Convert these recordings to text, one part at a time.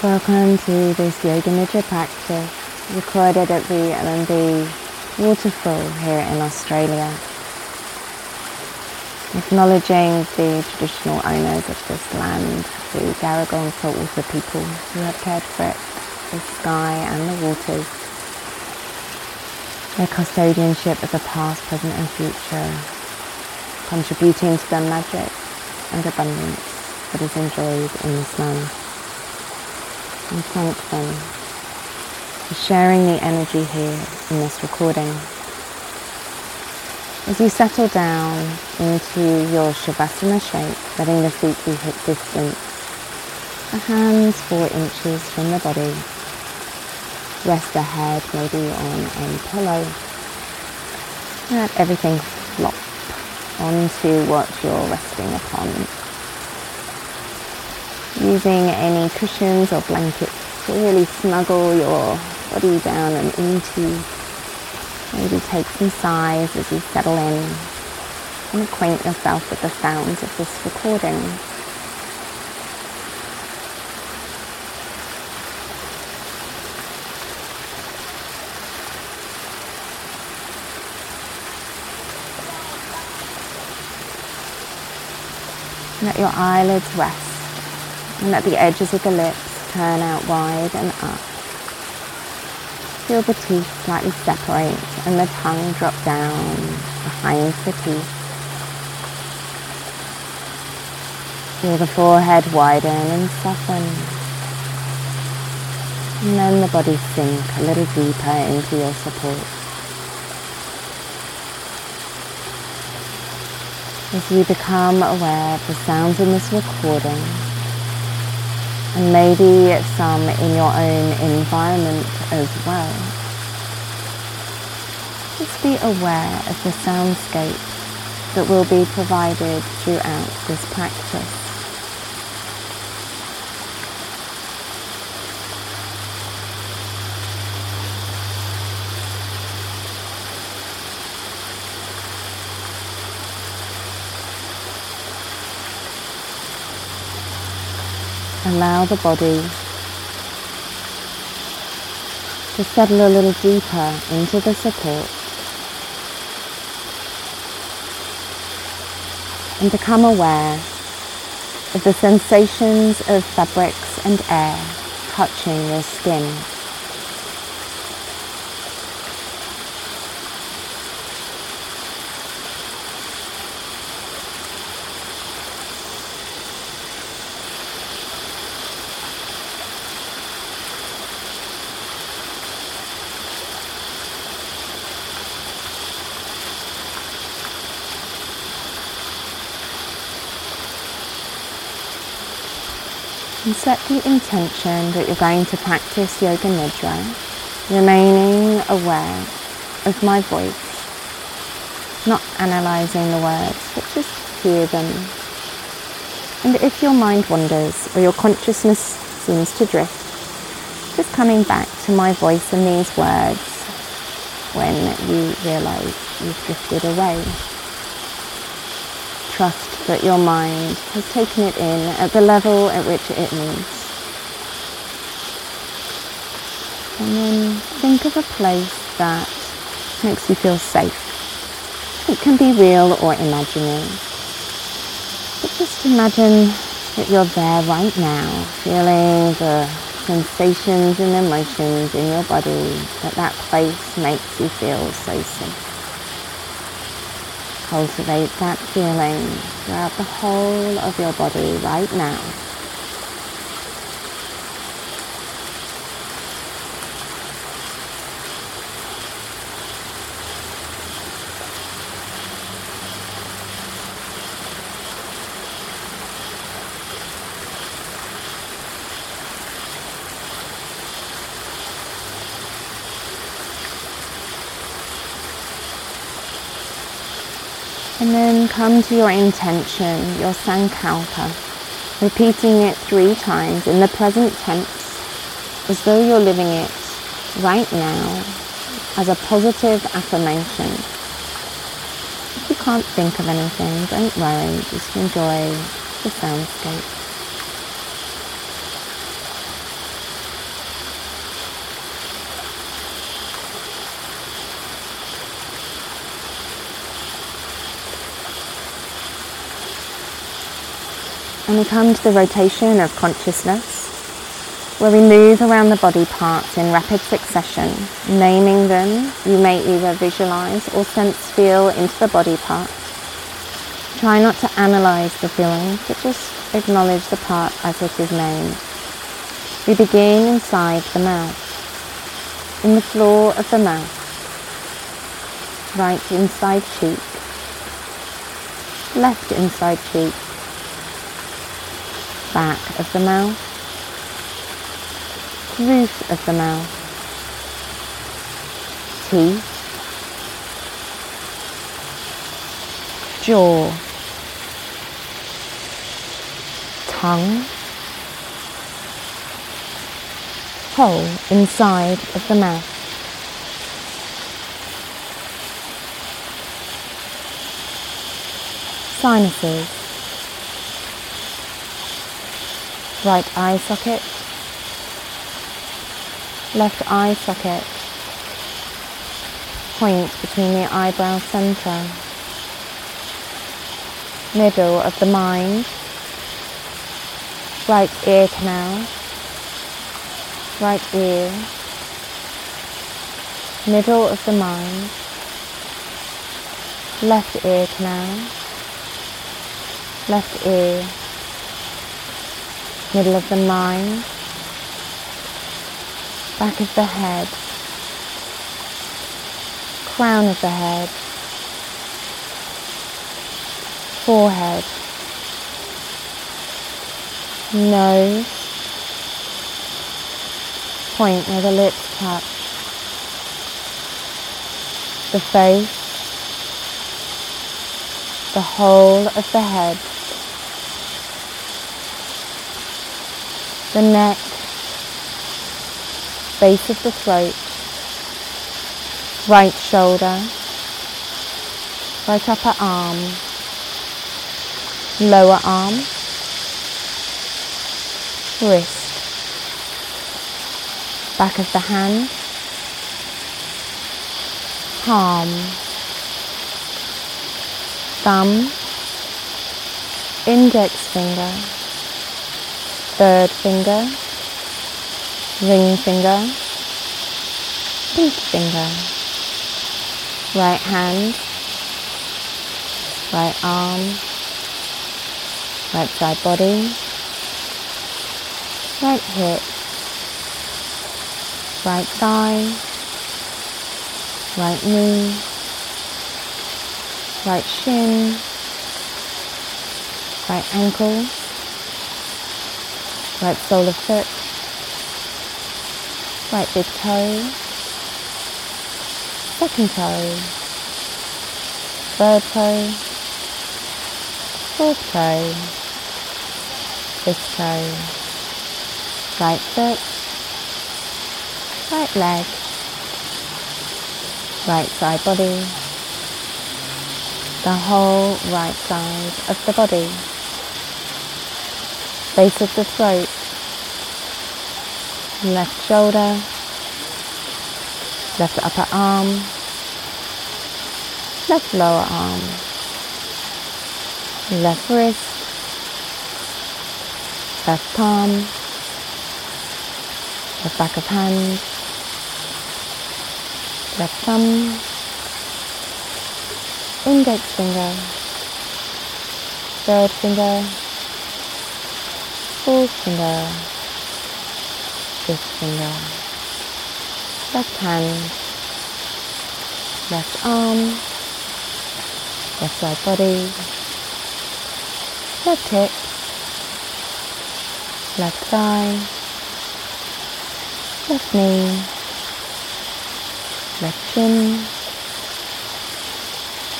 Welcome to this Yoga Nidra practice recorded at the LNB Waterfall here in Australia. Acknowledging the traditional owners of this land, the Gadigal saltwater people who have cared for it, the sky and the waters, their custodianship of the past, present and future, contributing to the magic and abundance that is enjoyed in this land and thank them for sharing the energy here in this recording. As you settle down into your Shavasana shape, letting the feet be hip distance, the hands four inches from the body. Rest the head maybe on a pillow. Let everything flop onto what you're resting upon using any cushions or blankets to really snuggle your body down and into. Maybe take some sighs as you settle in and acquaint yourself with the sounds of this recording. Let your eyelids rest and let the edges of the lips turn out wide and up. Feel the teeth slightly separate and the tongue drop down behind the teeth. Feel the forehead widen and soften. And then the body sink a little deeper into your support. As you become aware of the sounds in this recording, and maybe some in your own environment as well. Just be aware of the soundscape that will be provided throughout this practice. Allow the body to settle a little deeper into the support and become aware of the sensations of fabrics and air touching your skin. And set the intention that you're going to practice Yoga Nidra, remaining aware of my voice, not analysing the words, but just hear them. And if your mind wanders or your consciousness seems to drift, just coming back to my voice and these words when you realise you've drifted away. Trust that your mind has taken it in at the level at which it needs. And then think of a place that makes you feel safe. It can be real or imaginary. But just imagine that you're there right now, feeling the sensations and emotions in your body, that that place makes you feel so safe. Cultivate that feeling throughout the whole of your body right now. And then come to your intention, your sankalpa, repeating it three times in the present tense, as though you're living it right now as a positive affirmation. If you can't think of anything, don't worry, just enjoy the soundscape. And we come to the rotation of consciousness, where we move around the body parts in rapid succession, naming them. You may either visualize or sense feel into the body part. Try not to analyze the feeling, but just acknowledge the part as it is named. We begin inside the mouth, in the floor of the mouth, right inside cheek, left inside cheek, back of the mouth, roof of the mouth, teeth, jaw, tongue, hole inside of the mouth. Sinuses. Right eye socket. Left eye socket. Point between the eyebrow center. Middle of the mind. Right ear canal right ear, middle of the mind, left ear canal, left ear, middle of the mind, back of the head, crown of the head, forehead, nose, point where the lips touch, the face, the whole of the head, the neck, base of the throat, right shoulder, right upper arm, lower arm, wrist, back of the hand, palm, thumb, index finger, third finger, ring finger, pinky finger, right hand, right arm, right side body, right hip, right thigh, right knee, right shin, right ankle, right sole of foot, right big toe, second toe, third toe, fourth toe, fifth toe, right foot, right leg, right side body, the whole right side of the body, base of the throat, left shoulder, left upper arm, left lower arm, left wrist, left palm, left back of hand, left thumb, index finger, third finger, fourth finger, fifth finger, left hand, left arm, left side body, left hip, left thigh, left knee, left shin,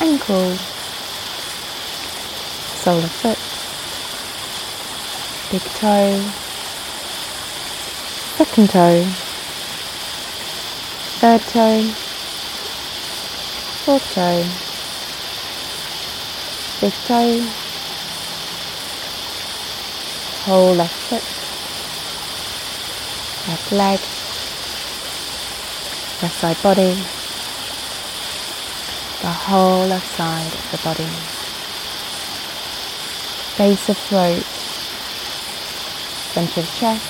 ankle, sole of foot, big toe, second toe, third toe, fourth toe, fifth toe, whole left foot, left leg, left side body, the whole left side of the body, base of throat, Center of chest,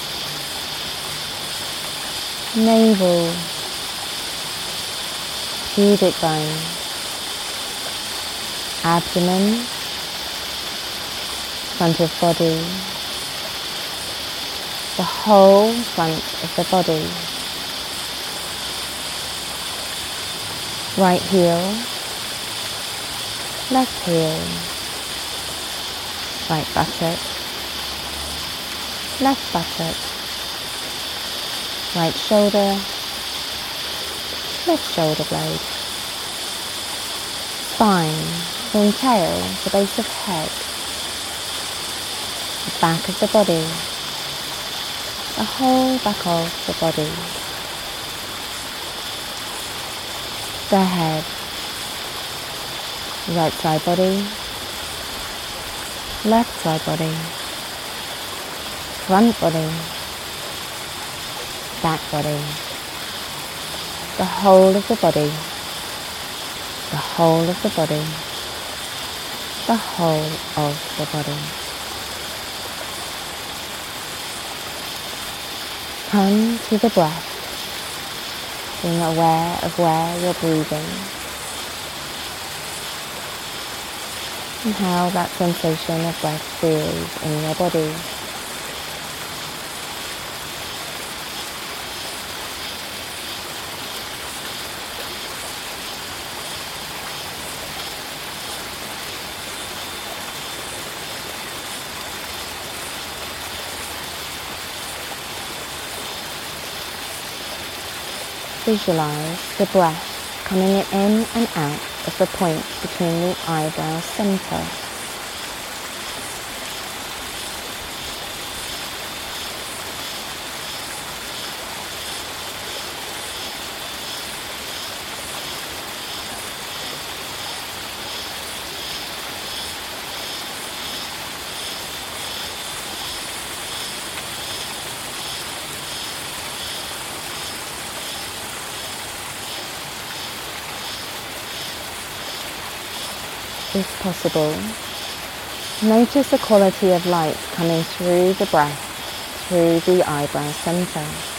navel, pubic bone, abdomen, front of body, the whole front of the body. Right heel, left heel, right buttock, left buttock, right shoulder, left shoulder blade, spine from tail to base of head, the back of the body, the whole back of the body, the head, right side body, left side body, front body, back body, the whole of the body, the whole of the body, the whole of the body. Come to the breath, being aware of where you're breathing and how that sensation of breath feels in your body. Visualize the breath coming in and out of the point between the eyebrow center. If possible. Notice the quality of light coming through the breath, through the eyebrow center.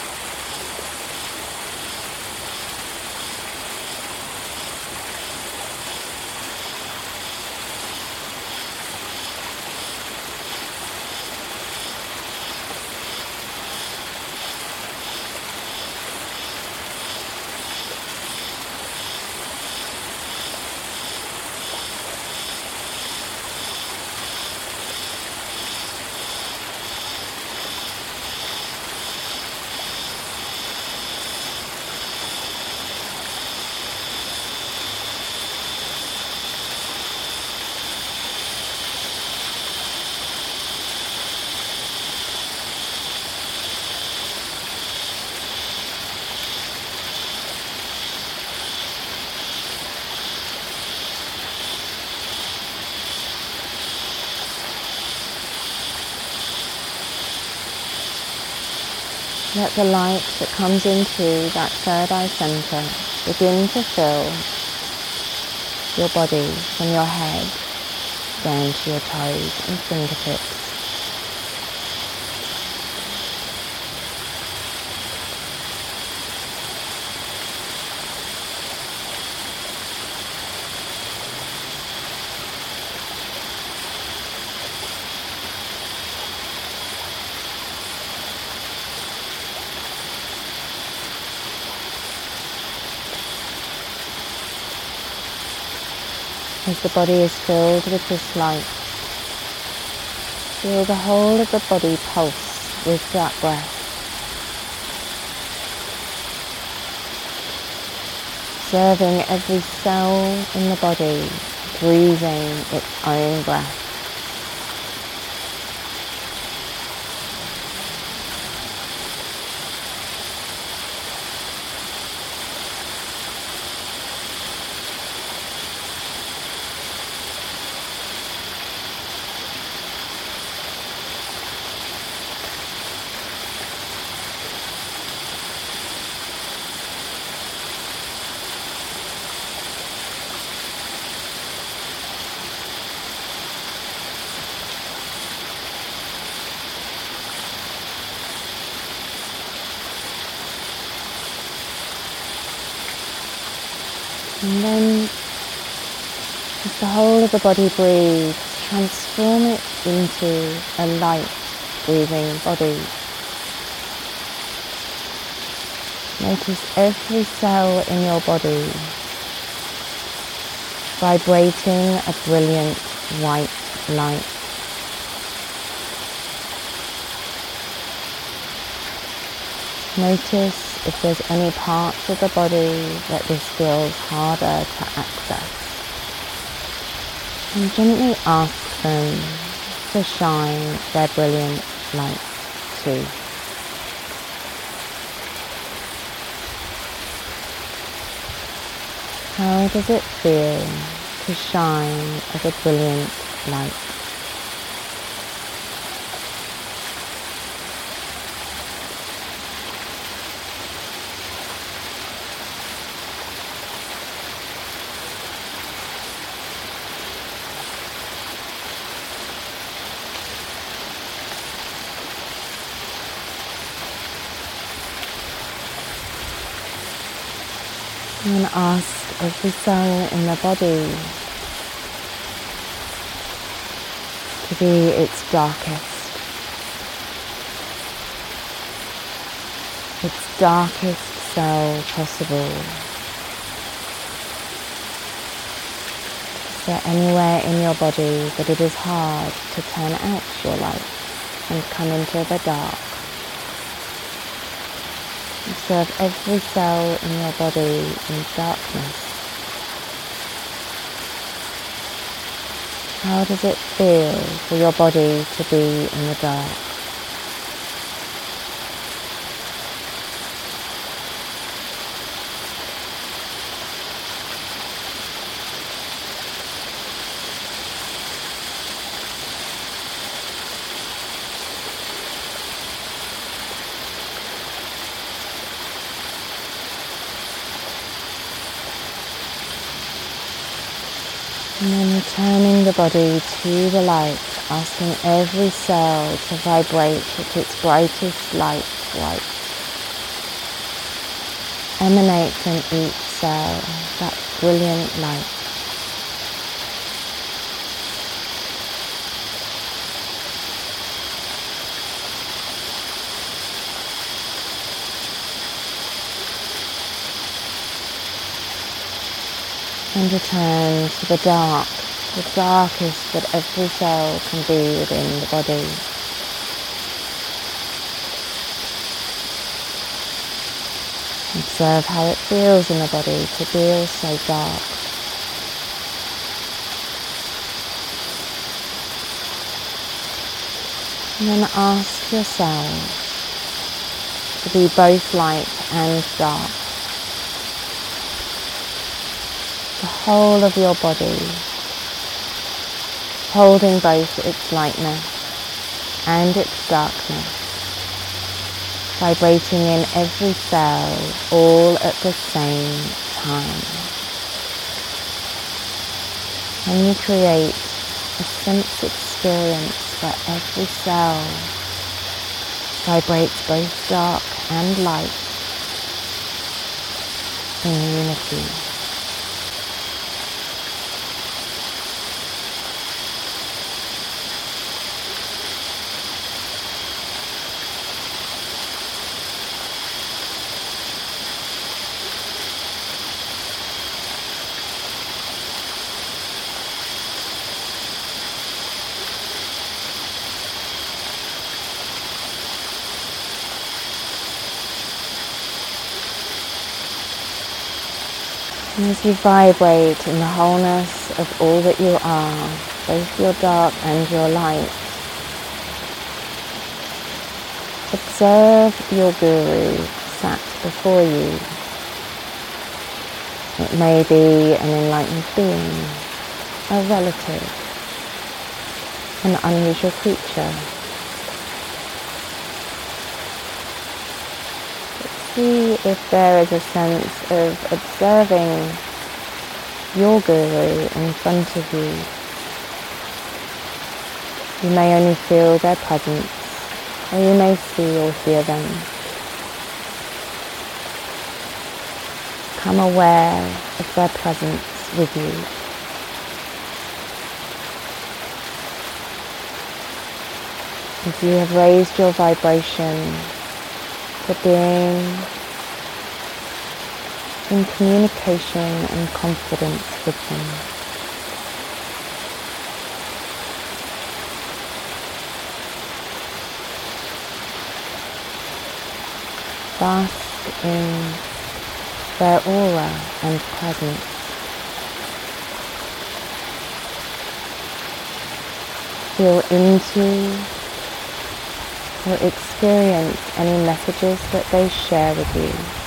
Let the light that comes into that third eye center begin to fill your body from your head down to your toes and fingertips. As the body is filled with this light. Feel the whole of the body pulse with that breath. Observing every cell in the body breathing its own breath. And then as the whole of the body breathes, transform it into a light breathing body. Notice every cell in your body vibrating a brilliant white light. Notice if there's any parts of the body that this feels harder to access. And gently ask them to shine their brilliant light too. How does it feel to shine as a brilliant light? And ask every cell in the body to be its darkest, its darkest cell possible. Is there anywhere in your body that it is hard to turn out your light and come into the dark? Observe every cell in your body in darkness. How does it feel for your body to be in the dark? And then returning the body to the light, asking every cell to vibrate at its brightest light white. Emanate from each cell that brilliant light. And return to the dark, the darkest that every cell can be within the body. Observe how it feels in the body to feel so dark. And then ask yourself to be both light and dark. the whole of your body, holding both its lightness and its darkness, vibrating in every cell all at the same time. And you create a sense experience where every cell vibrates both dark and light in unity. As you vibrate in the wholeness of all that you are, both your dark and your light, observe your guru sat before you. It may be an enlightened being, a relative, an unusual creature, see if there is a sense of observing your guru in front of you. You may only feel their presence, or you may see or hear them. Become aware of their presence with you. As you have raised your vibration to being in communication and confidence with them. bask in their aura and presence. Feel into or experience any messages that they share with you.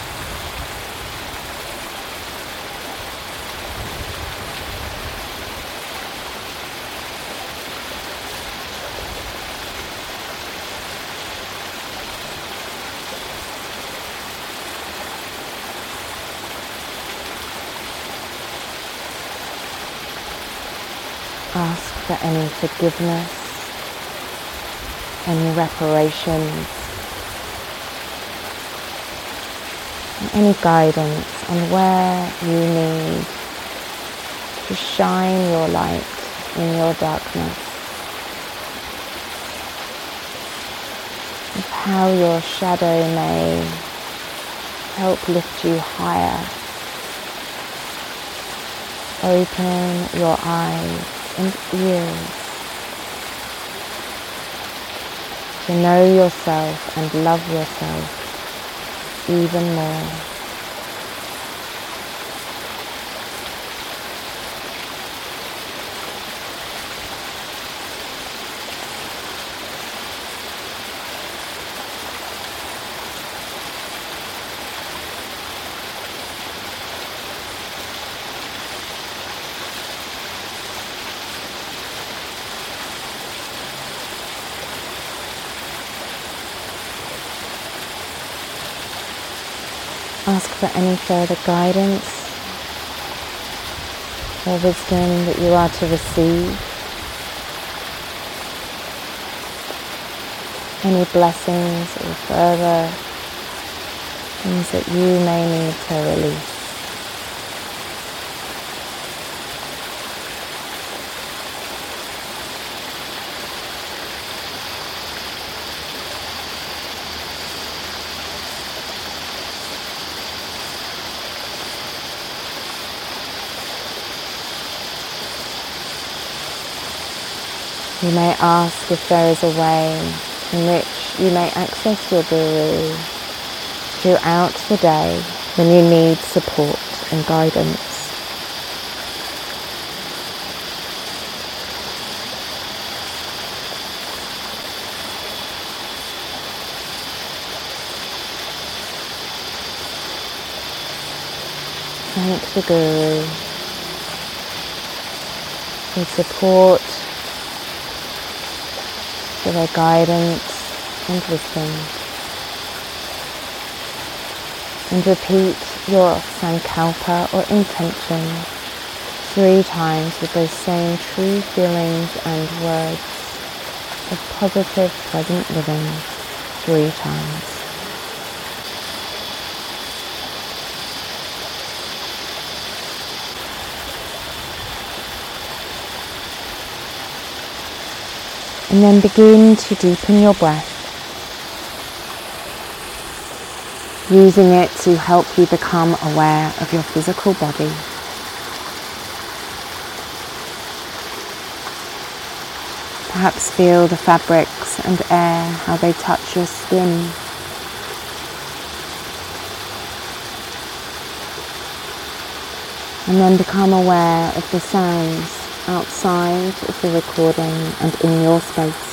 Ask forgiveness, any reparations, any guidance on where you need to shine your light in your darkness. Of how your shadow may help lift you higher. Open your eyes and ears. To know yourself and love yourself even more. Ask for any further guidance or wisdom that you are to receive. Any blessings or further things that you may need to release. You may ask if there is a way in which you may access your guru throughout the day when you need support and guidance. Thank the Guru for support for their guidance and wisdom. And repeat your sankalpa or intention three times with those same true feelings and words of positive present living three times. And then begin to deepen your breath, using it to help you become aware of your physical body. Perhaps feel the fabrics and air, how they touch your skin. And then become aware of the sounds outside of the recording and in your space.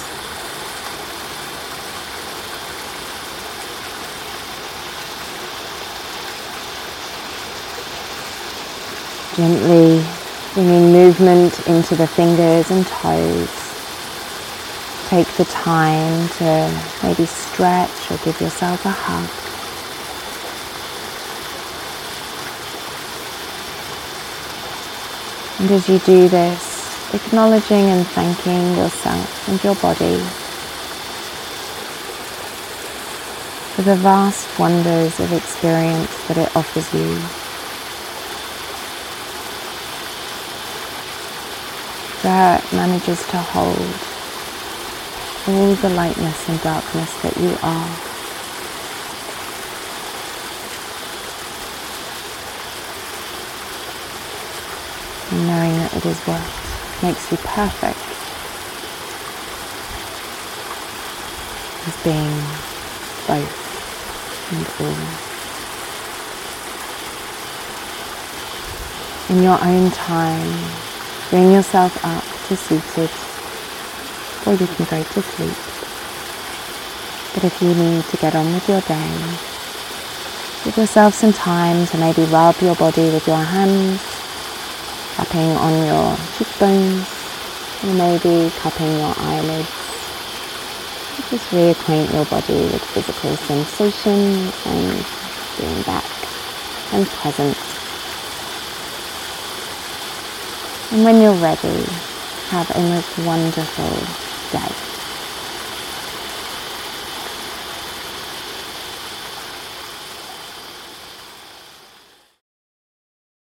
Gently bringing movement into the fingers and toes. Take the time to maybe stretch or give yourself a hug. And as you do this, acknowledging and thanking yourself and your body for the vast wonders of experience that it offers you. that manages to hold all the lightness and darkness that you are. And knowing that it is what makes you perfect as being both and all. in your own time, bring yourself up to seated, or you can go to sleep. But if you need to get on with your day, give yourself some time to maybe rub your body with your hands, tapping on your cheekbones, or maybe cupping your eyelids. Just reacquaint your body with physical sensations and being back and present and when you're ready, have a most wonderful day.